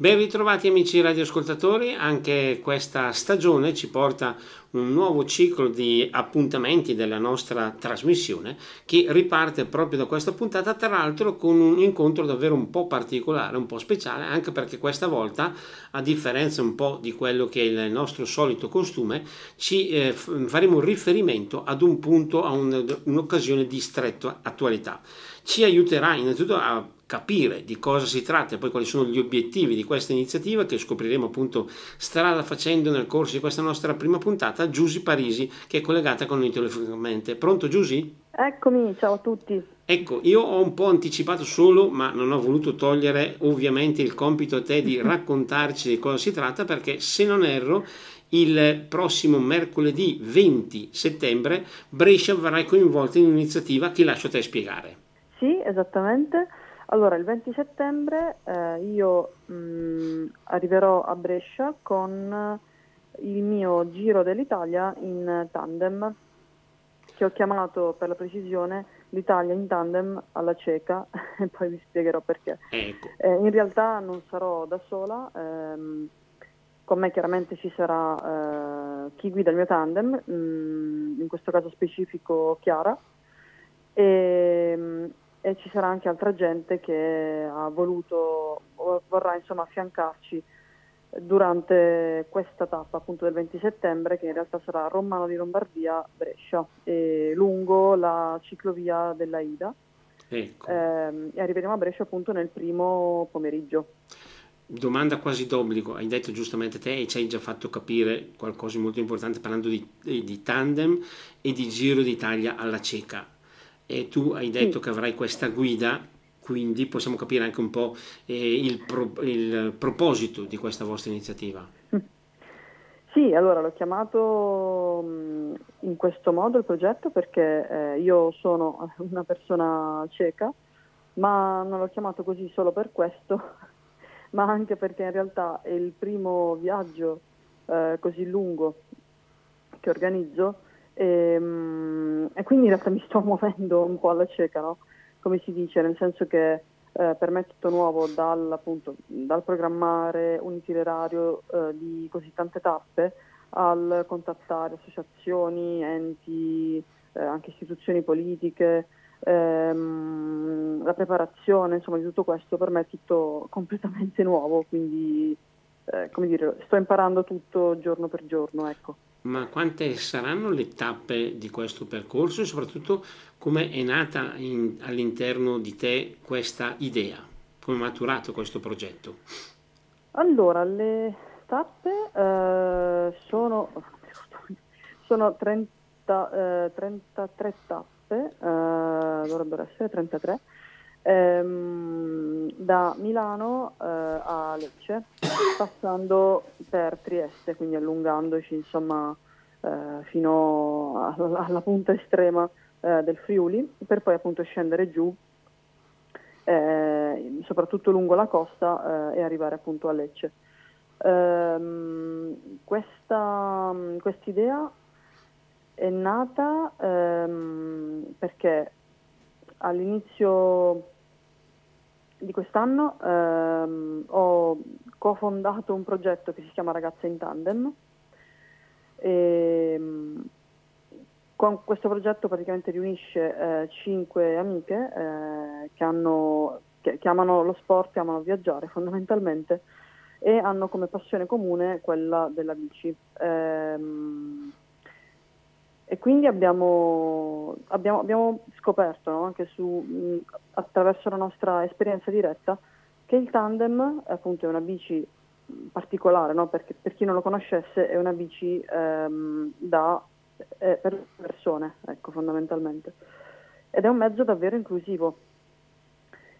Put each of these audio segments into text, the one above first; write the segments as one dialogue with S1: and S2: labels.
S1: Ben ritrovati amici radioascoltatori, anche questa stagione ci porta un nuovo ciclo di appuntamenti della nostra trasmissione che riparte proprio da questa puntata, tra l'altro con un incontro davvero un po' particolare, un po' speciale, anche perché questa volta, a differenza un po' di quello che è il nostro solito costume, ci eh, faremo riferimento ad un punto, a un, un'occasione di stretta attualità. Ci aiuterà innanzitutto a capire di cosa si tratta e poi quali sono gli obiettivi di questa iniziativa che scopriremo appunto strada facendo nel corso di questa nostra prima puntata Giusy Parisi che è collegata con noi telefonicamente. Pronto Giusy?
S2: Eccomi, ciao a tutti.
S1: Ecco, io ho un po' anticipato solo, ma non ho voluto togliere ovviamente il compito a te di raccontarci di cosa si tratta perché se non erro il prossimo mercoledì 20 settembre Brescia verrà coinvolta in un'iniziativa che lascio a te spiegare.
S2: Sì, esattamente. Allora, il 20 settembre eh, io mh, mm, arriverò a Brescia con il mio Giro dell'Italia in tandem, che ho chiamato per la precisione l'Italia in tandem alla cieca e poi vi spiegherò perché.
S1: Ecco.
S2: Eh, in realtà non sarò da sola, ehm, con me chiaramente ci sarà eh, chi guida il mio tandem, mh, mm, in questo caso specifico Chiara. E, mm, e ci sarà anche altra gente che ha voluto o vorrà insomma affiancarci durante questa tappa appunto del 20 settembre che in realtà sarà Romano di Lombardia Brescia. Lungo la ciclovia della Ida.
S1: Ecco.
S2: eh, e arriveremo a Brescia appunto nel primo pomeriggio.
S1: Domanda quasi d'obbligo. Hai detto giustamente te e ci hai già fatto capire qualcosa di molto importante parlando di, di tandem e di Giro d'Italia alla cieca e tu hai detto sì. che avrai questa guida, quindi possiamo capire anche un po' eh, il, pro, il, proposito di questa vostra iniziativa.
S2: Sì, allora l'ho chiamato mm, in questo modo il progetto perché eh, io sono una persona cieca, ma non l'ho chiamato così solo per questo, ma anche perché in realtà è il primo viaggio eh, così lungo che organizzo e, ehm, e, quindi in realtà mi sto muovendo un po' alla cieca, no? come si dice, nel senso che eh, per me è tutto nuovo dal, appunto, dal programmare un itinerario eh, di così tante tappe al contattare associazioni, enti, eh, anche istituzioni politiche, ehm, la preparazione, insomma di tutto questo per me è tutto completamente nuovo, quindi eh, come dire, sto imparando tutto giorno per giorno. Ecco
S1: ma quante saranno le tappe di questo percorso e soprattutto come è nata in, all'interno di te questa idea, come è maturato questo progetto?
S2: Allora, le tappe eh, sono, sono 30, eh, 33 tappe, eh, dovrebbero essere 33, ehm, da Milano eh, a Lecce, passando per Trieste, quindi allungandoci insomma eh, fino alla, alla, punta estrema eh, del Friuli, per poi appunto scendere giù, eh, soprattutto lungo la costa eh, e arrivare appunto a Lecce. Ehm, questa idea è nata ehm, perché all'inizio di quest'anno ehm, ho cofondato un progetto che si chiama Ragazze in Tandem. E, ehm, con questo progetto praticamente riunisce eh, cinque amiche eh, che, hanno, che, che, amano lo sport, che amano viaggiare fondamentalmente e hanno come passione comune quella della bici. Ehm, e quindi abbiamo, abbiamo, abbiamo scoperto no, anche su, attraverso la nostra esperienza diretta che il tandem appunto è una bici particolare, no? perché per chi non lo conoscesse è una bici ehm, da, eh, per persone, ecco, fondamentalmente. Ed è un mezzo davvero inclusivo,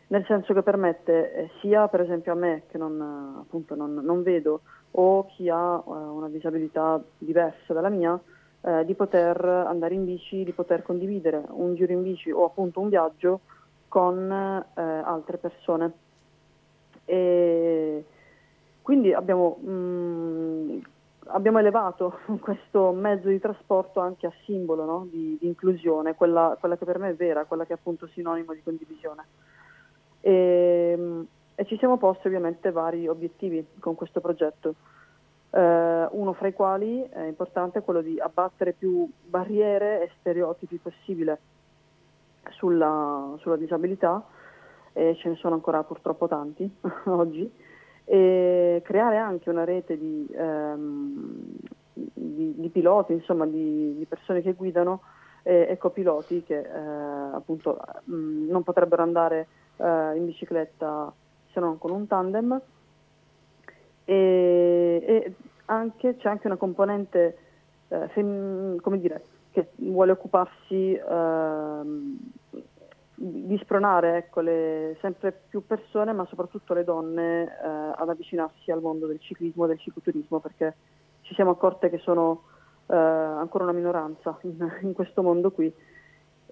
S2: nel senso che permette eh, sia per esempio a me che non, appunto, non, non vedo o chi ha eh, una disabilità diversa dalla mia, eh, di poter andare in bici, di poter condividere un giro in bici o appunto un viaggio con eh, altre persone. E quindi abbiamo, mh, mm, abbiamo, elevato questo mezzo di trasporto anche a simbolo no? di, di, inclusione, quella, quella, che per me è vera, quella che è appunto sinonimo di condivisione. E, e ci siamo posti ovviamente vari obiettivi con questo progetto. Uh, uno fra i quali è importante quello di abbattere più barriere e stereotipi possibile sulla, sulla disabilità, e ce ne sono ancora purtroppo tanti oggi, e creare anche una rete di, um, di, di piloti, insomma di, di, persone che guidano e, e copiloti che eh, appunto mh, mm, non potrebbero andare eh, in bicicletta se non con un tandem e, e anche, c'è anche una componente eh, fem, come dire, che vuole occuparsi eh, di spronare ecco, le, sempre più persone, ma soprattutto le donne, eh, ad avvicinarsi al mondo del ciclismo e del cicloturismo, perché ci siamo accorte che sono eh, ancora una minoranza in, in questo mondo qui.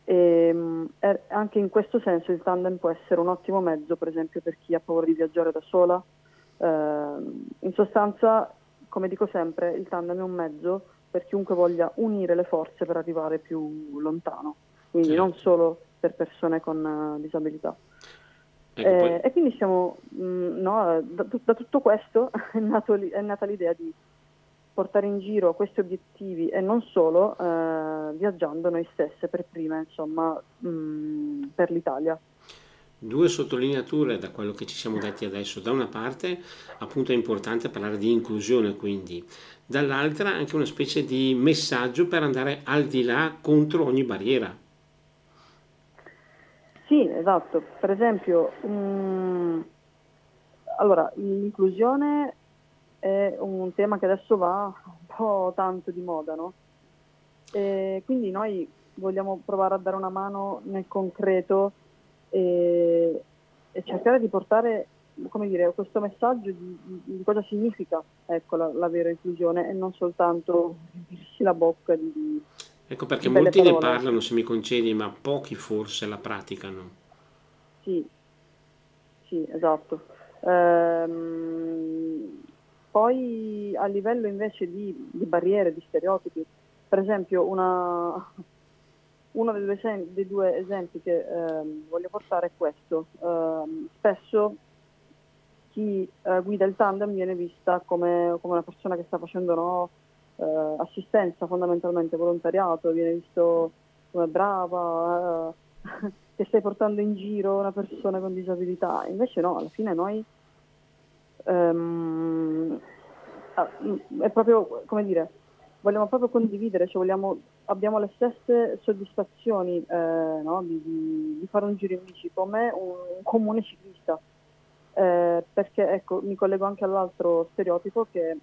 S2: E, mh, anche in questo senso il tandem può essere un ottimo mezzo, per esempio, per chi ha paura di viaggiare da sola. Eh, in sostanza, come dico sempre, il tandem è un mezzo per chiunque voglia unire le forze per arrivare più lontano, quindi certo. non solo per persone con uh, disabilità. Ecco, eh, e quindi siamo, mh, no, da, da, tutto questo è, nato, è nata l'idea di portare in giro questi obiettivi e non solo, eh, viaggiando noi stesse per prima, insomma, mh, mm, per l'Italia.
S1: Due sottolineature da quello che ci siamo detti adesso. Da una parte, appunto, è importante parlare di inclusione, quindi, dall'altra anche una specie di messaggio per andare al di là contro ogni barriera.
S2: Sì, esatto. Per esempio, mm, allora, l'inclusione è un tema che adesso va un po' tanto di moda, no? E quindi noi vogliamo provare a dare una mano nel concreto e, e cercare di portare come dire, questo messaggio di, di cosa significa ecco, la, la, vera inclusione e non soltanto riempirsi la bocca di, di
S1: Ecco perché molti parole. ne parlano, se mi concedi, ma pochi forse la praticano.
S2: Sì, sì, esatto. Ehm, poi a livello invece di, di barriere, di stereotipi, per esempio una, uno dei due, esempi, dei due esempi che eh, voglio portare è questo. Eh, spesso chi eh, guida il tandem viene vista come, come, una persona che sta facendo no, eh, assistenza, fondamentalmente volontariato, viene visto come brava, eh, che stai portando in giro una persona con disabilità. Invece no, alla fine noi ehm, ah, è proprio, come dire, vogliamo proprio condividere, cioè vogliamo, abbiamo le stesse soddisfazioni eh, no, di, di, di, fare un giro in bici come un, un comune ciclista. Eh, perché ecco, mi collego anche all'altro stereotipo che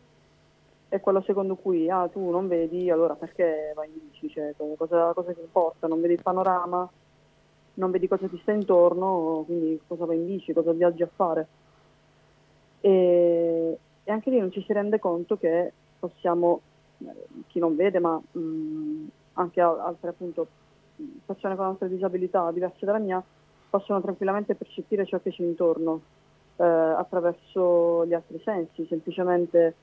S2: è quello secondo cui ah, tu non vedi, allora perché vai in bici? Cioè, cosa, cosa ti importa? Non vedi il panorama, non vedi cosa ti sta intorno, quindi cosa vai in bici, cosa viaggi a fare? E, e anche lì non ci si rende conto che possiamo, chi non vede, ma mh, mm, anche altre appunto persone con altre disabilità diverse dalla mia, possono tranquillamente percepire ciò che c'è intorno eh, attraverso gli altri sensi, semplicemente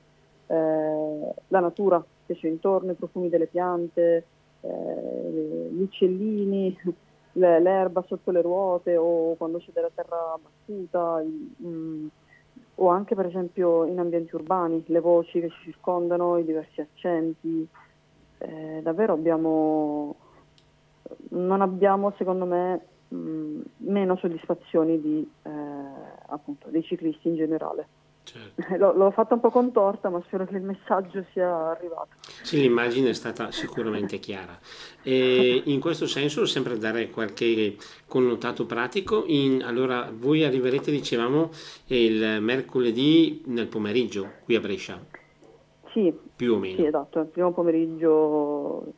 S2: eh, la natura che c'è intorno, i profumi delle piante, eh, gli uccellini, l'erba sotto le ruote o quando c'è della terra battuta. Mh, mm, o anche per esempio in ambienti urbani, le voci che ci circondano, i diversi accenti. Eh, davvero abbiamo, non abbiamo secondo me mh, meno soddisfazioni di, eh, appunto, dei ciclisti in generale. Certo. L- l'ho fatta un po' contorta, ma spero che il messaggio sia arrivato.
S1: Sì, l'immagine è stata sicuramente chiara. E in questo senso, sempre dare qualche connotato pratico, in, allora voi arriverete, dicevamo, il mercoledì nel pomeriggio qui a Brescia.
S2: Sì,
S1: più o meno.
S2: Sì, esatto, il primo pomeriggio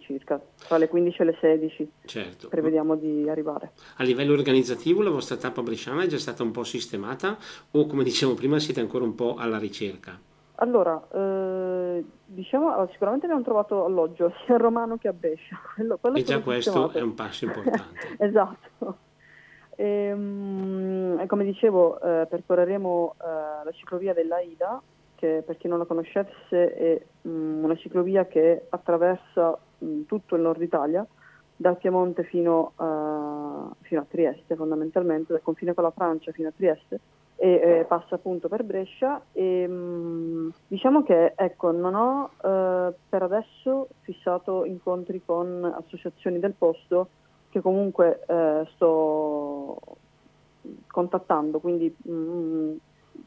S2: circa, tra le 15 e le 16.
S1: Certo.
S2: Prevediamo di arrivare.
S1: A livello organizzativo la vostra tappa bresciana è già stata un po' sistemata o come dicevo prima siete ancora un po' alla ricerca?
S2: Allora, eh, diciamo, sicuramente abbiamo trovato alloggio sia a Romano che a Brescia.
S1: Quello, quello e già questo sistemato. è un passo importante.
S2: esatto. E, um, come dicevo, eh, percorreremo eh, la ciclovia dell'Aida che per chi non la conoscesse è mh, mm, una ciclovia che attraversa mh, mm, tutto il nord Italia, dal Piemonte fino, uh, fino, a Trieste fondamentalmente, dal confine con la Francia fino a Trieste e eh, passa appunto per Brescia. E mh, mm, diciamo che ecco non ho uh, per adesso fissato incontri con associazioni del posto che comunque uh, sto contattando, quindi mh,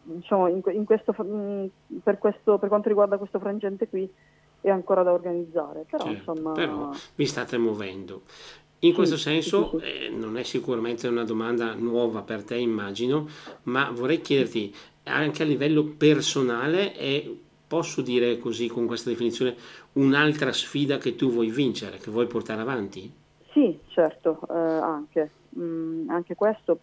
S2: diciamo in, in questo, mm, per, questo, per quanto riguarda questo frangente qui è ancora da organizzare, però certo, insomma...
S1: Però vi state muovendo. In sì, questo senso sì, sì. Eh, non è sicuramente una domanda nuova per te, immagino, ma vorrei chiederti anche a livello personale è, posso dire così con questa definizione, un'altra sfida che tu vuoi vincere, che vuoi portare avanti?
S2: Sì, certo, eh, anche. Mm, anche questo.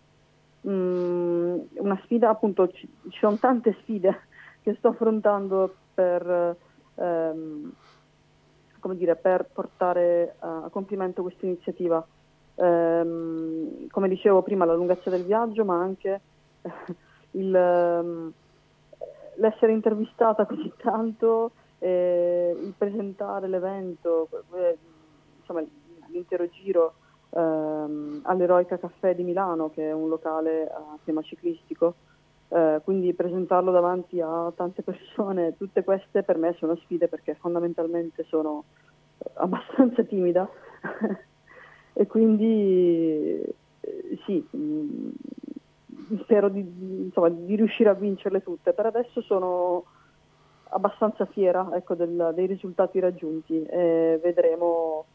S2: Mm, una sfida, appunto, ci, ci sono tante sfide che sto affrontando per ehm, come dire, per portare a compimento questa iniziativa. Ehm, come dicevo prima, la lunghezza del viaggio, ma anche il, ehm, l'essere intervistata così tanto, eh, il presentare l'evento, eh, insomma l'intero giro ehm, all'Eroica Caffè di Milano, che è un locale a tema ciclistico, eh, quindi presentarlo davanti a tante persone, tutte queste per me sono sfide perché fondamentalmente sono eh, abbastanza timida e quindi eh, sì, mm, spero di, insomma, di, riuscire a vincerle tutte. Per adesso sono abbastanza fiera ecco, del, dei risultati raggiunti e vedremo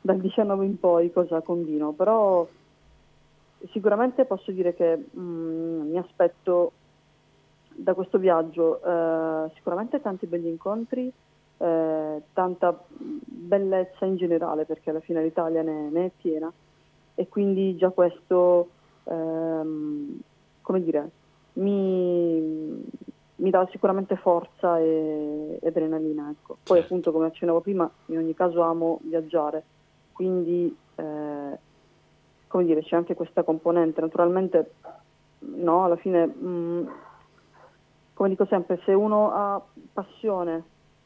S2: dal 19 in poi cosa combino, però sicuramente posso dire che mh, mm, mi aspetto da questo viaggio eh, sicuramente tanti begli incontri, eh, tanta bellezza in generale perché alla fine l'Italia ne, ne è piena e quindi già questo, ehm, come dire, mi, mi, dà sicuramente forza e, e adrenalina. Ecco. Poi certo. appunto come accennavo prima, in ogni caso amo viaggiare, quindi eh, come dire, c'è anche questa componente. Naturalmente, no, alla fine, mh, mm, come dico sempre, se uno ha passione,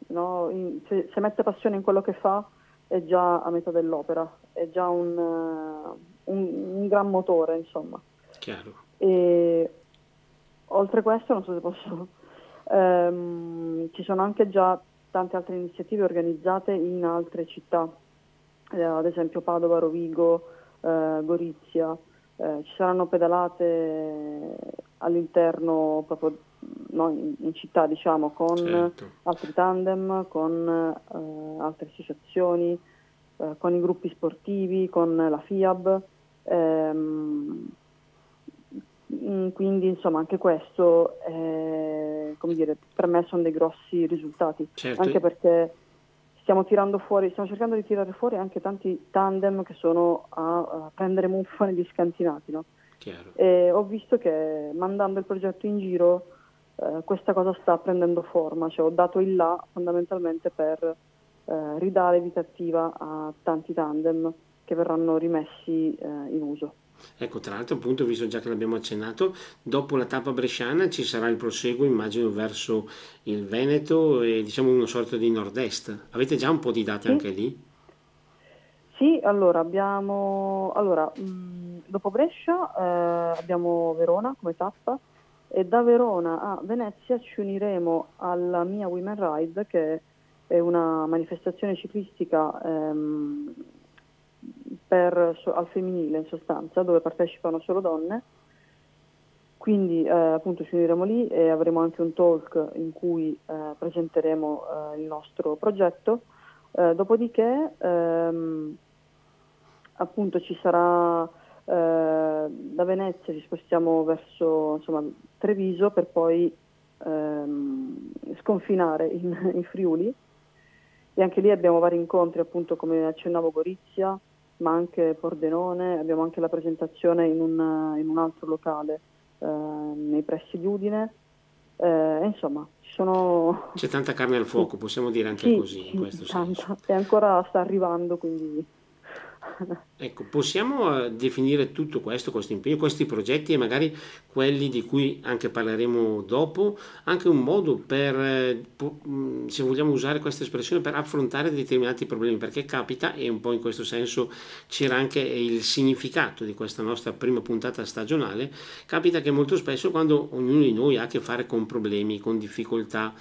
S2: no, in, se, se, mette passione in quello che fa, è già a metà dell'opera, è già un, uh, un, un gran motore, insomma.
S1: Chiaro.
S2: E oltre questo, non so se posso, ehm, ci sono anche già tante altre iniziative organizzate in altre città, eh, ad esempio Padova, Rovigo, eh, Gorizia, eh, ci saranno pedalate all'interno proprio no, in, in, città diciamo con certo. altri tandem, con eh, altre associazioni, eh, con i gruppi sportivi, con la FIAB. Ehm, mm, quindi insomma anche questo è, come dire, per me sono dei grossi risultati, certo. anche perché stiamo tirando fuori, stiamo cercando di tirare fuori anche tanti tandem che sono a, a prendere muffa negli scantinati. No? E ho visto che mandando il progetto in giro eh, questa cosa sta prendendo forma, cioè ho dato il là fondamentalmente per eh, ridare vita attiva a tanti tandem che verranno rimessi eh, in uso.
S1: Ecco, tra l'altro, appunto, visto già che l'abbiamo accennato, dopo la tappa bresciana ci sarà il proseguo, immagino, verso il Veneto e diciamo una sorta di nord-est. Avete già un po' di date sì. anche lì?
S2: Sì, allora abbiamo allora, mh, dopo Brescia eh, abbiamo Verona come tappa e da Verona a Venezia ci uniremo alla mia Women Ride che è una manifestazione ciclistica ehm, per, al femminile in sostanza, dove partecipano solo donne. Quindi eh, appunto ci uniremo lì e avremo anche un talk in cui eh, presenteremo eh, il nostro progetto. Eh, dopodiché ehm, appunto ci sarà eh, da Venezia ci spostiamo verso insomma, Treviso per poi ehm, sconfinare in, in Friuli e anche lì abbiamo vari incontri appunto come accennavo Gorizia, ma anche Pordenone, abbiamo anche la presentazione in un, in un altro locale eh, nei pressi di Udine. Eh, insomma, ci sono...
S1: C'è tanta carne al fuoco, possiamo dire anche
S2: sì,
S1: così, in questo tanta. senso.
S2: E ancora sta arrivando, quindi
S1: Ecco, possiamo eh, definire tutto questo, questo impegno, questi progetti e magari quelli di cui anche parleremo dopo, anche un modo per, eh, mm, se vogliamo usare questa espressione, per affrontare determinati problemi, perché capita, e un po' in questo senso c'era anche il significato di questa nostra prima puntata stagionale, capita che molto spesso quando ognuno di noi ha a che fare con problemi, con difficoltà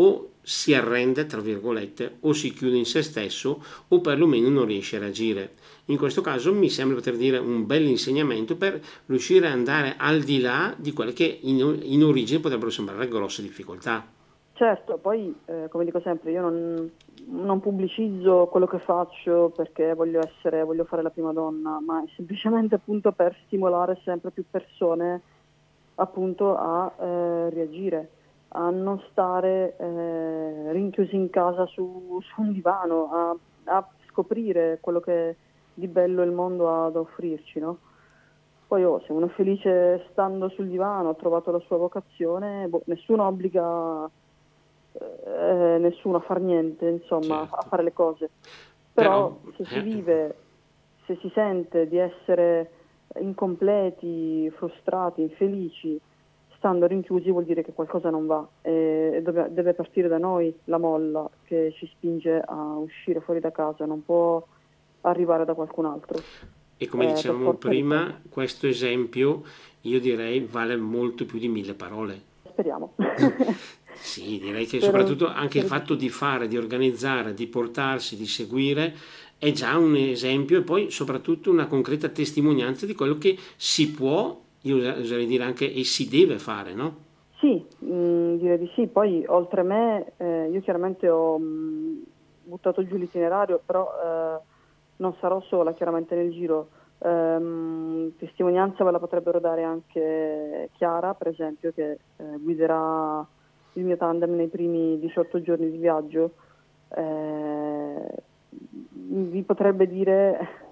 S1: o si arrende, tra virgolette, o si chiude in se stesso o perlomeno non riesce a reagire. In questo caso mi sembra poter dire un bel insegnamento per riuscire ad andare al di là di quelle che in, in origine potrebbero sembrare grosse difficoltà.
S2: Certo, poi eh, come dico sempre, io non, non, pubblicizzo quello che faccio perché voglio, essere, voglio fare la prima donna, ma è semplicemente appunto per stimolare sempre più persone appunto a eh, reagire a non stare eh, rinchiusi in casa su, su un divano, a, a, scoprire quello che di bello il mondo ha da offrirci, no? Poi oh, se uno è felice stando sul divano, ha trovato la sua vocazione, boh, nessuno obbliga eh, nessuno a fare niente, insomma, certo. a fare le cose. Però, Però se si eh, vive, se si sente di essere incompleti, frustrati, infelici, stando rinchiusi vuol dire che qualcosa non va e deve partire da noi la molla che ci spinge a uscire fuori da casa, non può arrivare da qualcun altro.
S1: E come eh, dicevamo prima, questo esempio io direi vale molto più di mille parole.
S2: Speriamo.
S1: sì, direi che Spero... soprattutto anche il fatto di fare, di organizzare, di portarsi, di seguire è già un esempio e poi soprattutto una concreta testimonianza di quello che si può io oserei dire anche e si deve fare, no?
S2: Sì, mh, mm, direi di sì. Poi oltre me, eh, io chiaramente ho mh, mm, buttato giù l'itinerario, però eh, non sarò sola chiaramente nel giro. Um, testimonianza ve la potrebbero dare anche Chiara, per esempio, che eh, guiderà il mio tandem nei primi 18 giorni di viaggio. Eh, vi potrebbe dire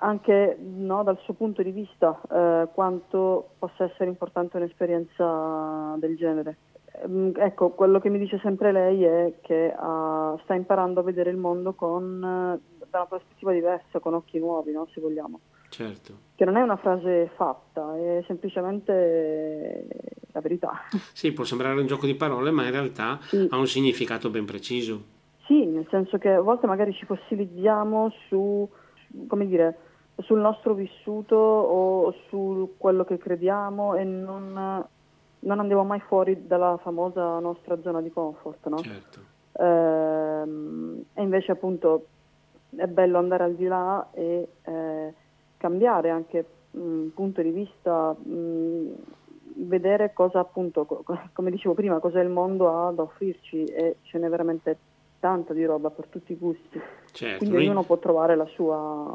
S2: anche no, dal suo punto di vista eh, quanto possa essere importante un'esperienza del genere. Ehm, ecco, quello che mi dice sempre lei è che uh, sta imparando a vedere il mondo con, uh, da una prospettiva diversa, con occhi nuovi, no, se vogliamo.
S1: Certo.
S2: Che non è una frase fatta, è semplicemente la verità.
S1: Sì, può sembrare un gioco di parole, ma in realtà sì. ha un significato ben preciso.
S2: Sì, nel senso che a volte magari ci fossilizziamo su, come dire, sul nostro vissuto o su quello che crediamo e non, non andiamo mai fuori dalla famosa nostra zona di comfort, no?
S1: Certo.
S2: Ehm, e invece appunto è bello andare al di là e eh, cambiare anche mh, punto di vista, mh, vedere cosa appunto, co- come dicevo prima, cosa il mondo ha da offrirci e ce n'è veramente tanta di roba per tutti i gusti. Certo, Quindi ognuno può trovare la sua,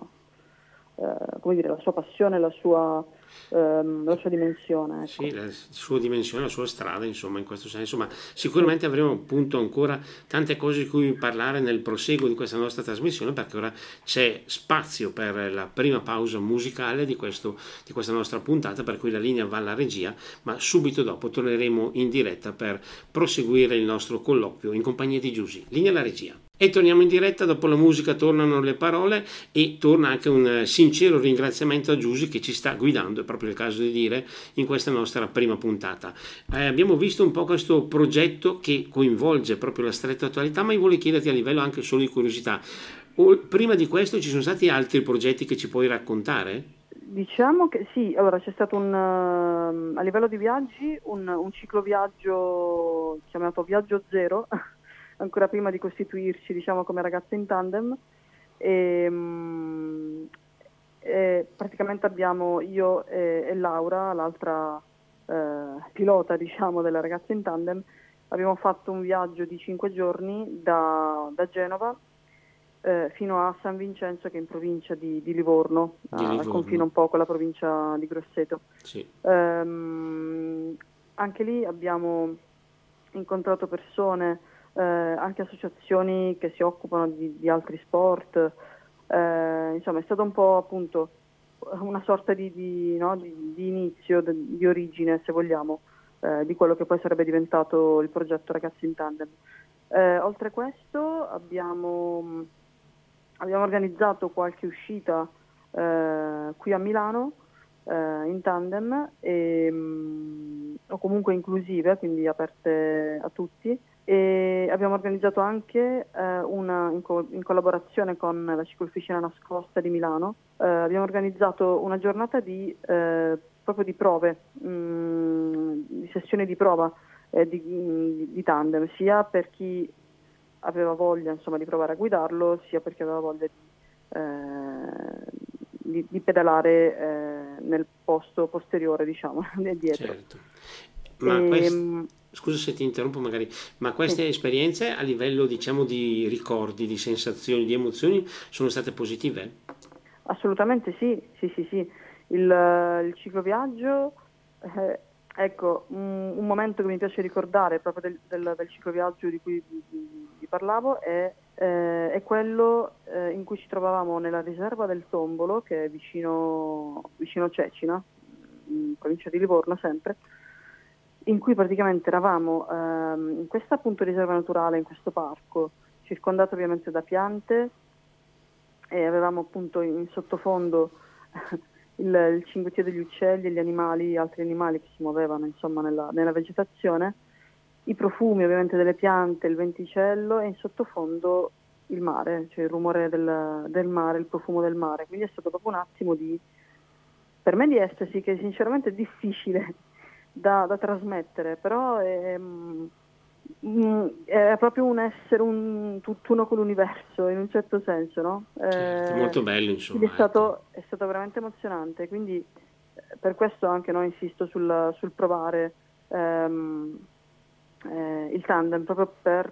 S2: come dire, la sua passione, la sua, ehm, la sua dimensione. Ecco.
S1: Sì, la sua dimensione, la sua strada, insomma, in questo senso, ma sicuramente avremo appunto ancora tante cose di cui parlare nel proseguo di questa nostra trasmissione, perché ora c'è spazio per la prima pausa musicale di, questo, di questa nostra puntata, per cui la linea va alla regia, ma subito dopo torneremo in diretta per proseguire il nostro colloquio in compagnia di Giusy. Linea alla regia. E torniamo in diretta, dopo la musica tornano le parole e torna anche un eh, sincero ringraziamento a Giusy che ci sta guidando, è proprio il caso di dire, in questa nostra prima puntata. Eh, abbiamo visto un po' questo progetto che coinvolge proprio la stretta attualità, ma io voglio chiederti a livello anche solo di curiosità, prima di questo ci sono stati altri progetti che ci puoi raccontare?
S2: Diciamo che sì, allora c'è stato un, uh, a livello di viaggi un, un cicloviaggio chiamato Viaggio Zero, ancora prima di costituirci diciamo, come ragazze in tandem. E, um, e praticamente abbiamo io e, e Laura, l'altra eh, pilota diciamo, della ragazza in tandem, abbiamo fatto un viaggio di cinque giorni da, da Genova eh, fino a San Vincenzo che è in provincia di, di Livorno, di Livorno. al confine un po' con la provincia di Grosseto.
S1: Sì.
S2: Um, anche lì abbiamo incontrato persone eh, anche associazioni che si occupano di, di altri sport, eh, insomma è stato un po' appunto una sorta di, di, no, di inizio, di origine se vogliamo, eh, di quello che poi sarebbe diventato il progetto Ragazzi in Tandem. Eh, oltre a questo abbiamo abbiamo organizzato qualche uscita eh, qui a Milano eh, in tandem e, mh, mm, o comunque inclusive, quindi aperte a tutti. E abbiamo organizzato anche eh, una, in, co- in, collaborazione con la ciclofficina nascosta di Milano, eh, abbiamo organizzato una giornata di, eh, proprio di prove, mh, mm, di sessioni di prova eh, di, di, di, tandem, sia per chi aveva voglia insomma, di provare a guidarlo, sia perché aveva voglia di, eh, di, pedalare eh, nel posto posteriore, diciamo, dietro.
S1: Certo. Ma e, quest... Scusa se ti interrompo magari, ma queste sì. esperienze a livello diciamo di ricordi, di sensazioni, di emozioni sono state positive?
S2: Assolutamente sì, sì, sì, sì. Il, il cicloviaggio, eh, ecco, un, un, momento che mi piace ricordare proprio del, del, del cicloviaggio di cui vi, vi parlavo è eh, è quello eh, in cui ci trovavamo nella riserva del Tombolo, che è vicino, vicino Cecina, in provincia di Livorno sempre, in cui praticamente eravamo ehm, in questa appunto riserva naturale, in questo parco, circondato ovviamente da piante e avevamo appunto in sottofondo il, il cinguettio degli uccelli e gli animali, altri animali che si muovevano insomma nella, nella vegetazione i profumi ovviamente delle piante, il venticello e in sottofondo il mare, cioè il rumore del, del, mare, il profumo del mare. Quindi è stato proprio un attimo di, per me di estasi che sinceramente è difficile da, da trasmettere, però è, mm, è, proprio un essere un tutt'uno con l'universo in un certo senso, no?
S1: Certo, eh, molto bello insomma.
S2: È stato, ecco. è stato, veramente emozionante, quindi eh, per questo anche noi insisto sul, sul provare. Ehm, eh, il tandem proprio per,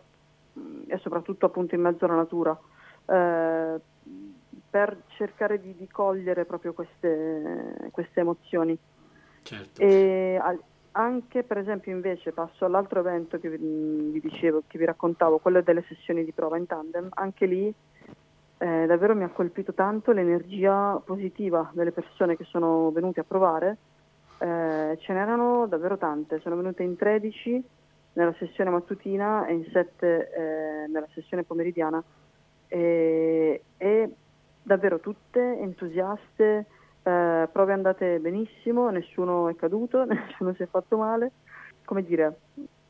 S2: e soprattutto appunto in mezzo alla natura, eh, per cercare di, di, cogliere proprio queste, queste emozioni.
S1: Certo.
S2: E anche per esempio invece passo all'altro evento che vi, vi, dicevo, che vi raccontavo, quello delle sessioni di prova in tandem, anche lì eh, davvero mi ha colpito tanto l'energia positiva delle persone che sono venute a provare, eh, ce n'erano davvero tante, sono venute in 13 nella sessione mattutina e in sette eh, nella sessione pomeridiana. E, e davvero tutte entusiaste, eh, prove andate benissimo, nessuno è caduto, nessuno si è fatto male, come dire,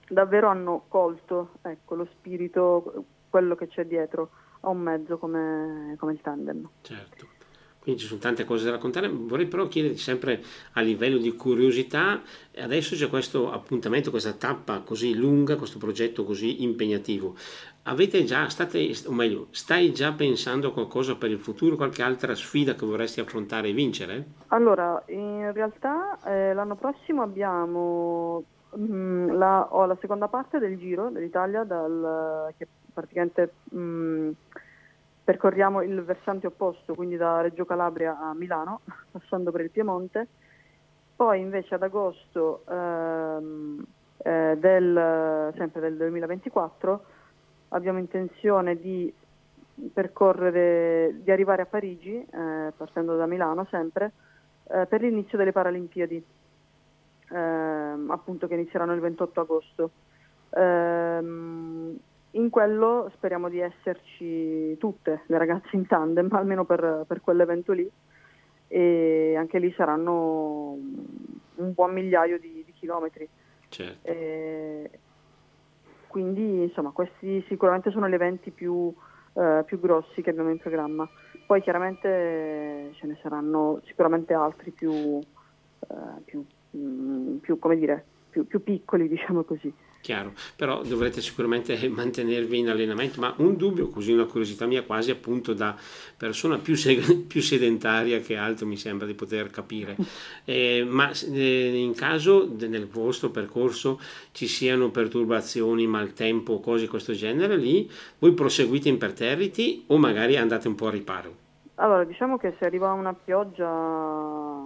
S2: davvero hanno colto ecco, lo spirito, quello che c'è dietro a un mezzo come, come il tandem.
S1: Certo quindi ci sono tante cose da raccontare. Vorrei però chiederti sempre a livello di curiosità, adesso c'è questo appuntamento, questa tappa così lunga, questo progetto così impegnativo. Avete già, state, o meglio, stai già pensando a qualcosa per il futuro, qualche altra sfida che vorresti affrontare e vincere?
S2: Allora, in realtà eh, l'anno prossimo abbiamo mh, mm, la, la, seconda parte del Giro dell'Italia, dal, che praticamente... Mh, mm, percorriamo il versante opposto, quindi da Reggio Calabria a Milano, passando per il Piemonte. Poi invece ad agosto ehm, eh, del, sempre del 2024 abbiamo intenzione di percorrere, di arrivare a Parigi, eh, partendo da Milano sempre, eh, per l'inizio delle Paralimpiadi, ehm, appunto che inizieranno il 28 agosto. In quello speriamo di esserci tutte le ragazze in tandem, almeno per, per quell'evento lì, e anche lì saranno un buon migliaio di, di chilometri.
S1: Certo.
S2: E quindi insomma questi sicuramente sono gli eventi più, eh, più grossi che abbiamo in programma. Poi chiaramente ce ne saranno sicuramente altri più, eh, più, mh, mm, più, dire, più, più piccoli, diciamo così
S1: chiaro, però dovrete sicuramente mantenervi in allenamento, ma un dubbio, così una curiosità mia quasi appunto da persona più, seg- più sedentaria che altro mi sembra di poter capire, eh, ma eh, in caso de- nel vostro percorso ci siano perturbazioni, maltempo, cose di questo genere, lì voi proseguite imperterriti o magari andate un po' a riparo?
S2: Allora, diciamo che se arriva una pioggia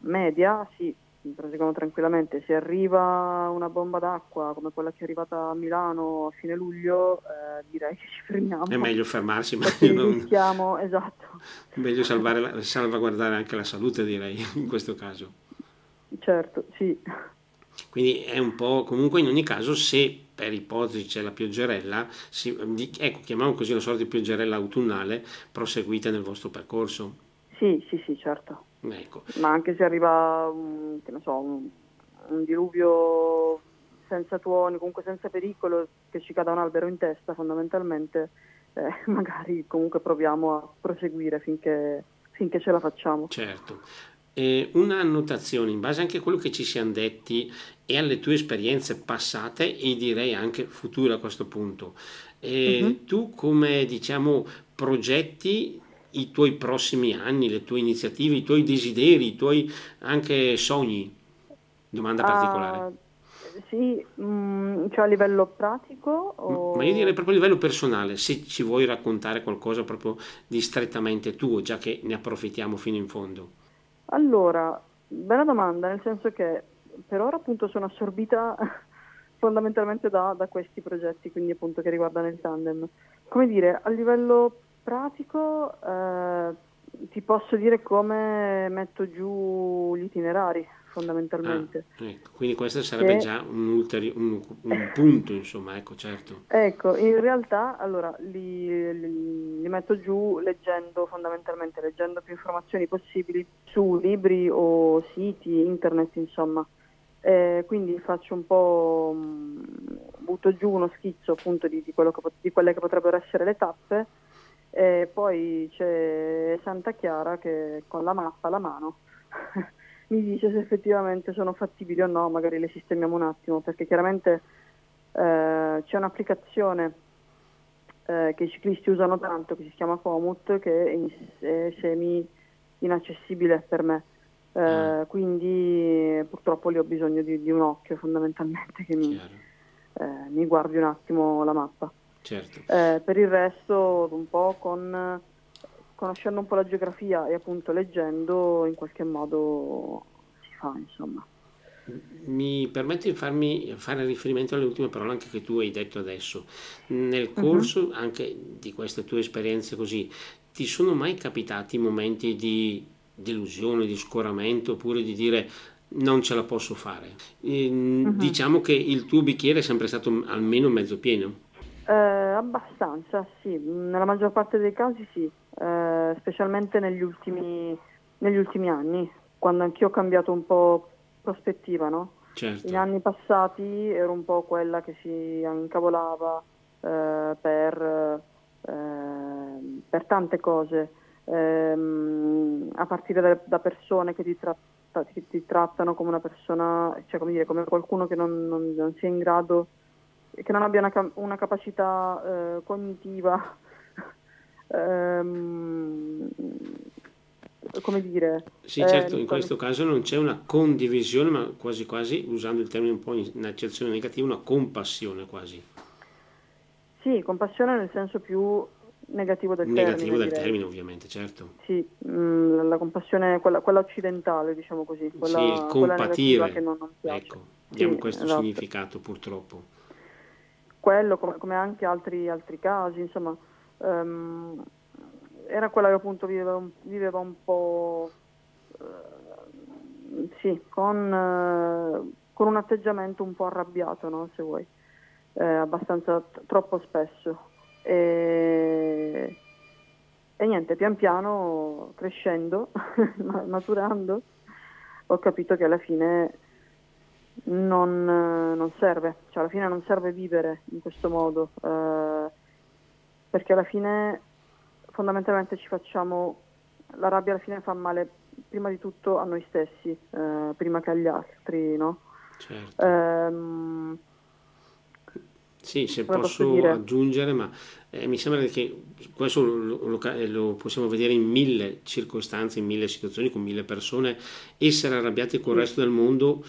S2: media, sì, proseguono tranquillamente. Se arriva una bomba d'acqua come quella che è arrivata a Milano a fine luglio, eh, direi che ci fermiamo.
S1: È meglio fermarsi,
S2: meglio non... rischiamo, esatto.
S1: Meglio la, salvaguardare anche la salute, direi, in questo caso.
S2: Certo, sì.
S1: Quindi è un po', comunque in ogni caso, se per ipotesi c'è la pioggerella, si, ecco, chiamiamo così una sorta di pioggerella autunnale, proseguite nel vostro percorso.
S2: Sì, sì, sì, certo. Ecco. Ma anche se arriva, un, so, un, un diluvio senza tuoni, comunque senza pericolo, che ci cada un albero in testa fondamentalmente, eh, magari comunque proviamo a proseguire finché, finché ce la facciamo.
S1: Certo. Eh, una annotazione in base anche a quello che ci siamo detti e alle tue esperienze passate e direi anche future a questo punto. Eh, uh-huh. Tu come diciamo progetti i tuoi prossimi anni, le tue iniziative, i tuoi desideri, i tuoi anche sogni? Domanda particolare. Uh,
S2: sì, mh, mm, cioè a livello pratico? O...
S1: Ma io direi proprio a livello personale, se ci vuoi raccontare qualcosa proprio di strettamente tuo, già che ne approfittiamo fino in fondo.
S2: Allora, bella domanda, nel senso che per ora appunto sono assorbita fondamentalmente da, da, questi progetti, quindi appunto che riguardano il tandem. Come dire, a livello pratico eh, ti posso dire come metto giù gli itinerari fondamentalmente.
S1: Ah, ecco, quindi questo sarebbe che... già un, ulteri- un, un, punto, insomma, ecco, certo.
S2: Ecco, in realtà, allora, li, li, li, metto giù leggendo, fondamentalmente, leggendo più informazioni possibili su libri o siti, internet, insomma. Eh, quindi faccio un po', mh, butto giù uno schizzo appunto di, di, che, di quelle che potrebbero essere le tappe, e poi c'è Santa Chiara che con la mappa alla mano mi dice se effettivamente sono fattibili o no, magari le sistemiamo un attimo, perché chiaramente eh, c'è un'applicazione eh, che i ciclisti usano tanto, che si chiama Comut, che è, in, è semi inaccessibile per me. Eh, ah. quindi purtroppo lì ho bisogno di, di un occhio fondamentalmente che mi, eh, mi, guardi un attimo la mappa.
S1: Certo.
S2: Eh, per il resto un po' con conoscendo un po' la geografia e appunto leggendo in qualche modo si fa insomma.
S1: Mi permetto di farmi, fare riferimento alle ultime parole anche che tu hai detto adesso. Nel mhm. corso uh-huh. anche di queste tue esperienze così, ti sono mai capitati momenti di delusione, di scoramento oppure di dire non ce la posso fare? uh-huh. Diciamo che il tuo bicchiere è sempre stato almeno mezzo pieno.
S2: Eh, abbastanza, sì, nella maggior parte dei casi sì, eh, specialmente negli ultimi, negli ultimi, anni, quando anch'io ho cambiato un po' prospettiva, no?
S1: Certo.
S2: In anni passati ero un po' quella che si incavolava eh, per, eh, per, tante cose, ehm, a partire da, da persone che ti, tratta, ti, ti, trattano come una persona, cioè come, dire, come qualcuno che non, non, non sia in grado che non abbia una, una capacità eh, cognitiva, ehm, come dire...
S1: Sì, certo, eh, in questo caso non c'è una condivisione, ma quasi quasi, usando il termine un po' in accezione negativa, una compassione quasi.
S2: Sì, compassione nel senso più negativo del
S1: negativo
S2: termine.
S1: Negativo del direi. termine, ovviamente, certo.
S2: Sì, mh, mm, la compassione, quella, quella, occidentale, diciamo così. Quella,
S1: sì, il compatire. Non, non ecco, diamo sì, questo esatto. significato purtroppo
S2: quello, come, come anche altri, altri, casi, insomma, um, era quella che appunto viveva un, viveva un po' uh, sì, con, uh, con, un atteggiamento un po' arrabbiato, no? se vuoi, eh, abbastanza t- troppo spesso. E, e niente, pian piano crescendo, maturando, ho capito che alla fine non, non, serve, cioè alla fine non serve vivere in questo modo, eh, perché alla fine fondamentalmente ci facciamo, la rabbia alla fine fa male prima di tutto a noi stessi, eh, prima che agli altri, no?
S1: Certo. Ehm, sì, se posso aggiungere, ma eh, mi sembra che questo lo, lo, lo, possiamo vedere in mille circostanze, in mille situazioni, con mille persone, essere arrabbiati con il resto del mondo,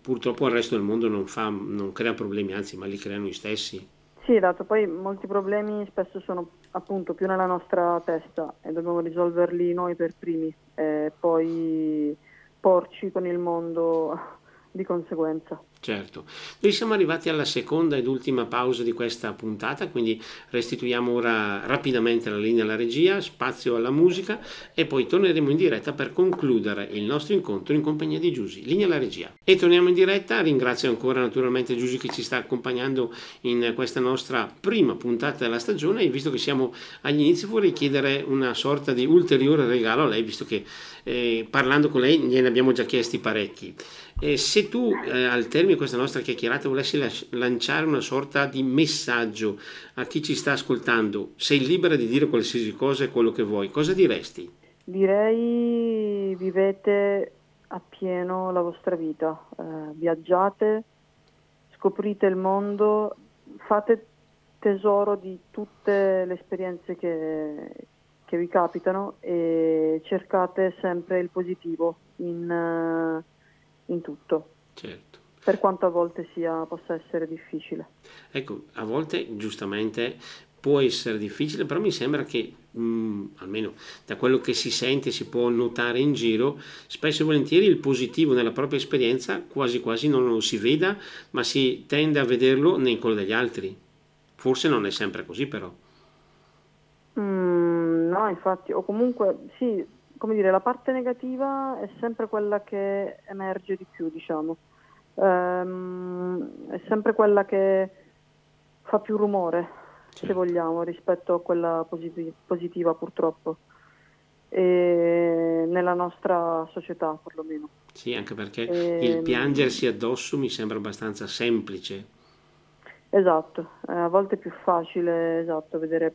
S1: purtroppo al resto del mondo non, fa, non crea problemi, anzi, ma li crea noi stessi.
S2: Sì, dato poi molti problemi spesso sono appunto più nella nostra testa e dobbiamo risolverli noi per primi e poi porci con il mondo di conseguenza.
S1: Certo, noi siamo arrivati alla seconda ed ultima pausa di questa puntata, quindi restituiamo ora rapidamente la linea alla regia, spazio alla musica e poi torneremo in diretta per concludere il nostro incontro in compagnia di Giusy. Linea alla regia. E torniamo in diretta, ringrazio ancora naturalmente Giusy che ci sta accompagnando in questa nostra prima puntata della stagione e visto che siamo agli inizi vorrei chiedere una sorta di ulteriore regalo a lei, visto che eh, parlando con lei gliene abbiamo già chiesti parecchi. E se tu eh, al termine di questa nostra chiacchierata volessi lanciare una sorta di messaggio a chi ci sta ascoltando, sei libera di dire qualsiasi cosa e quello che vuoi, cosa diresti?
S2: Direi vivete appieno la vostra vita, eh, viaggiate, scoprite il mondo, fate tesoro di tutte le esperienze che, che vi capitano e cercate sempre il positivo in, in tutto.
S1: Certo.
S2: Per quanto a volte sia, possa essere difficile.
S1: Ecco, a volte giustamente può essere difficile, però mi sembra che, mh, mm, almeno da quello che si sente, si può notare in giro, spesso e volentieri il positivo nella propria esperienza quasi quasi non lo si veda, ma si tende a vederlo nei quello degli altri. Forse non è sempre così però.
S2: Mm, no, infatti, o comunque sì, come dire, la parte negativa è sempre quella che emerge di più, diciamo. Ehm, è sempre quella che fa più rumore, certo. se vogliamo, rispetto a quella positiv- positiva, purtroppo. E nella nostra società, perlomeno.
S1: Sì, anche perché e... il ehm, piangersi addosso mi sembra abbastanza semplice.
S2: Esatto, a volte è più facile esatto, vedere,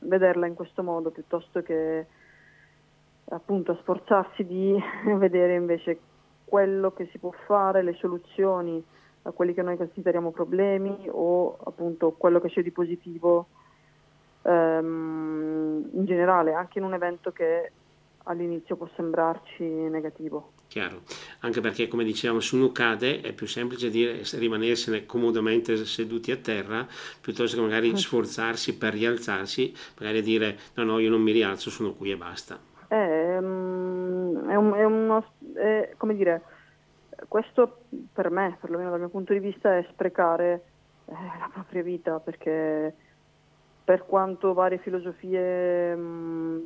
S2: vederla in questo modo piuttosto che appunto sforzarsi di vedere invece quello che si può fare, le soluzioni a quelli che noi consideriamo problemi o appunto quello che c'è di positivo ehm, in generale, anche in un evento che all'inizio può sembrarci negativo.
S1: Chiaro, anche perché come dicevamo se uno cade è più semplice dire rimanersene comodamente seduti a terra piuttosto che magari mm. sforzarsi per rialzarsi, magari dire no no io non mi rialzo, sono qui e basta.
S2: È, um, è, un, è uno, è, come dire, questo per me, perlomeno dal mio punto di vista, è sprecare eh, la propria vita perché per quanto varie filosofie, mh, mm,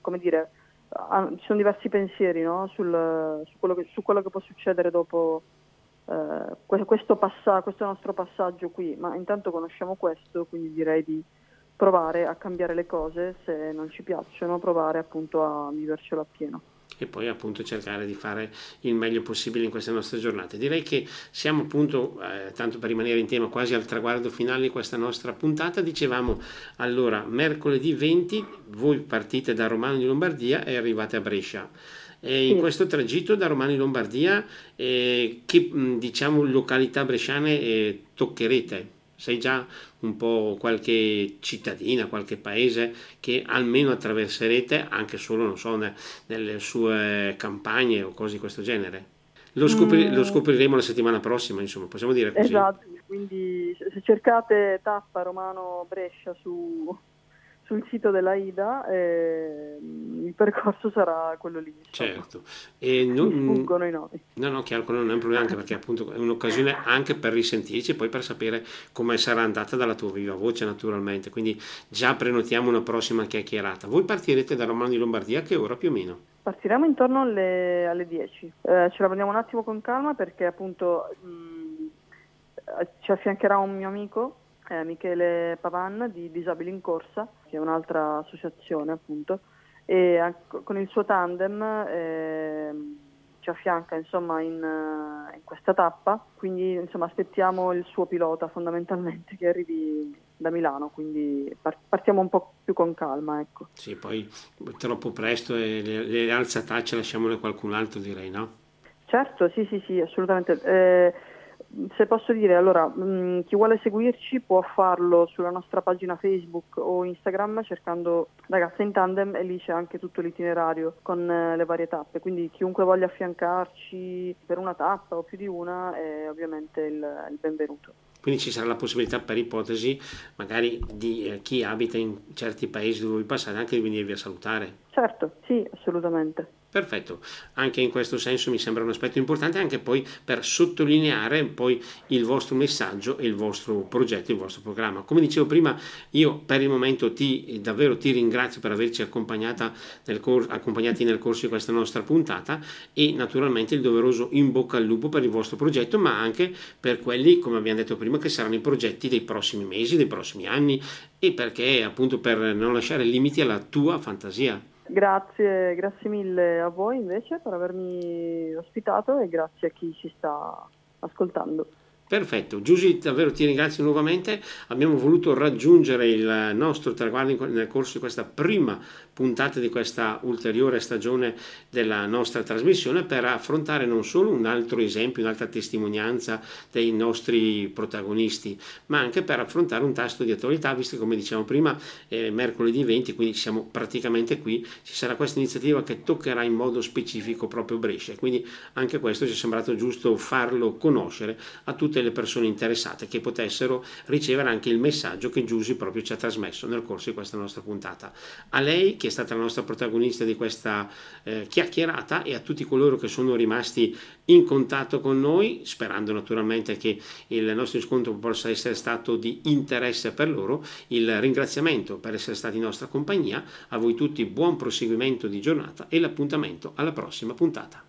S2: come dire, ci sono diversi pensieri no? Sul, su, quello che, su, quello che, può succedere dopo eh, questo, passa, questo nostro passaggio qui, ma intanto conosciamo questo, quindi direi di provare a cambiare le cose se non ci piacciono, provare appunto a vivercelo appieno
S1: e poi appunto cercare di fare il meglio possibile in queste nostre giornate. Direi che siamo appunto, eh, tanto per rimanere in tema, quasi al traguardo finale di questa nostra puntata. Dicevamo allora, mercoledì 20 voi partite da Romano di Lombardia e arrivate a Brescia. E in questo tragitto da Romano in Lombardia, eh, che diciamo località bresciane eh, toccherete? Sai già un po' qualche cittadina, qualche paese che almeno attraverserete anche solo, non so, nelle sue campagne o cose di questo genere. Lo, scopri- mm. lo, scopriremo la settimana prossima, insomma, possiamo dire così.
S2: Esatto, quindi se cercate tappa Romano Brescia su, sul sito della IDA eh, il percorso sarà quello lì.
S1: Insomma. Certo. E non,
S2: i nomi.
S1: No, no, chiaro, quello non è un problema anche perché appunto è un'occasione anche per risentirci e poi per sapere come sarà andata dalla tua viva voce naturalmente. Quindi già prenotiamo una prossima chiacchierata. Voi partirete da Romano di Lombardia a che ora più o meno?
S2: Partiremo intorno alle, alle 10. Eh, ce la prendiamo un attimo con calma perché appunto mh, ci affiancherà un mio amico eh, Michele Pavan di Disabili in Corsa, che è un'altra associazione appunto, e con il suo tandem eh, ci affianca insomma in, in, questa tappa, quindi insomma aspettiamo il suo pilota fondamentalmente che arrivi da Milano, quindi partiamo un po' più con calma. Ecco.
S1: Sì, poi troppo presto e le, le alzatacce lasciamole a qualcun altro direi, no?
S2: Certo, sì, sì, sì, assolutamente. Eh, se posso dire, allora, mh, mm, chi vuole seguirci può farlo sulla nostra pagina Facebook o Instagram cercando Ragazza in Tandem e lì c'è anche tutto l'itinerario con eh, le varie tappe, quindi chiunque voglia affiancarci per una tappa o più di una è ovviamente il, il benvenuto.
S1: Quindi ci sarà la possibilità per ipotesi magari di eh, chi abita in certi paesi dove vi passate anche di venirvi a salutare.
S2: Certo, sì, assolutamente.
S1: Perfetto, anche in questo senso mi sembra un aspetto importante anche poi per sottolineare poi il vostro messaggio e il vostro progetto, il vostro programma. Come dicevo prima, io per il momento ti davvero ti ringrazio per averci nel cor- accompagnati nel corso di questa nostra puntata e naturalmente il doveroso in bocca al lupo per il vostro progetto, ma anche per quelli, come abbiamo detto prima, che saranno i progetti dei prossimi mesi, dei prossimi anni e perché appunto per non lasciare limiti alla tua fantasia.
S2: Grazie, grazie mille a voi invece per avermi ospitato e grazie a chi ci sta ascoltando.
S1: Perfetto, Giusy davvero ti ringrazio nuovamente, abbiamo voluto raggiungere il nostro traguardo nel corso di questa prima puntata di questa ulteriore stagione della nostra trasmissione per affrontare non solo un altro esempio, un'altra testimonianza dei nostri protagonisti, ma anche per affrontare un tasto di attualità, visto che come diciamo prima è mercoledì 20, quindi siamo praticamente qui, ci sarà questa iniziativa che toccherà in modo specifico proprio Brescia, quindi anche questo ci è sembrato giusto farlo conoscere a tutte le persone interessate che potessero ricevere anche il messaggio che Giusy proprio ci ha trasmesso nel corso di questa nostra puntata. A lei, che è stata la nostra protagonista di questa eh, chiacchierata, e a tutti coloro che sono rimasti in contatto con noi, sperando naturalmente che il nostro incontro possa essere stato di interesse per loro, il ringraziamento per essere stati in nostra compagnia, a voi tutti buon proseguimento di giornata e l'appuntamento alla prossima puntata.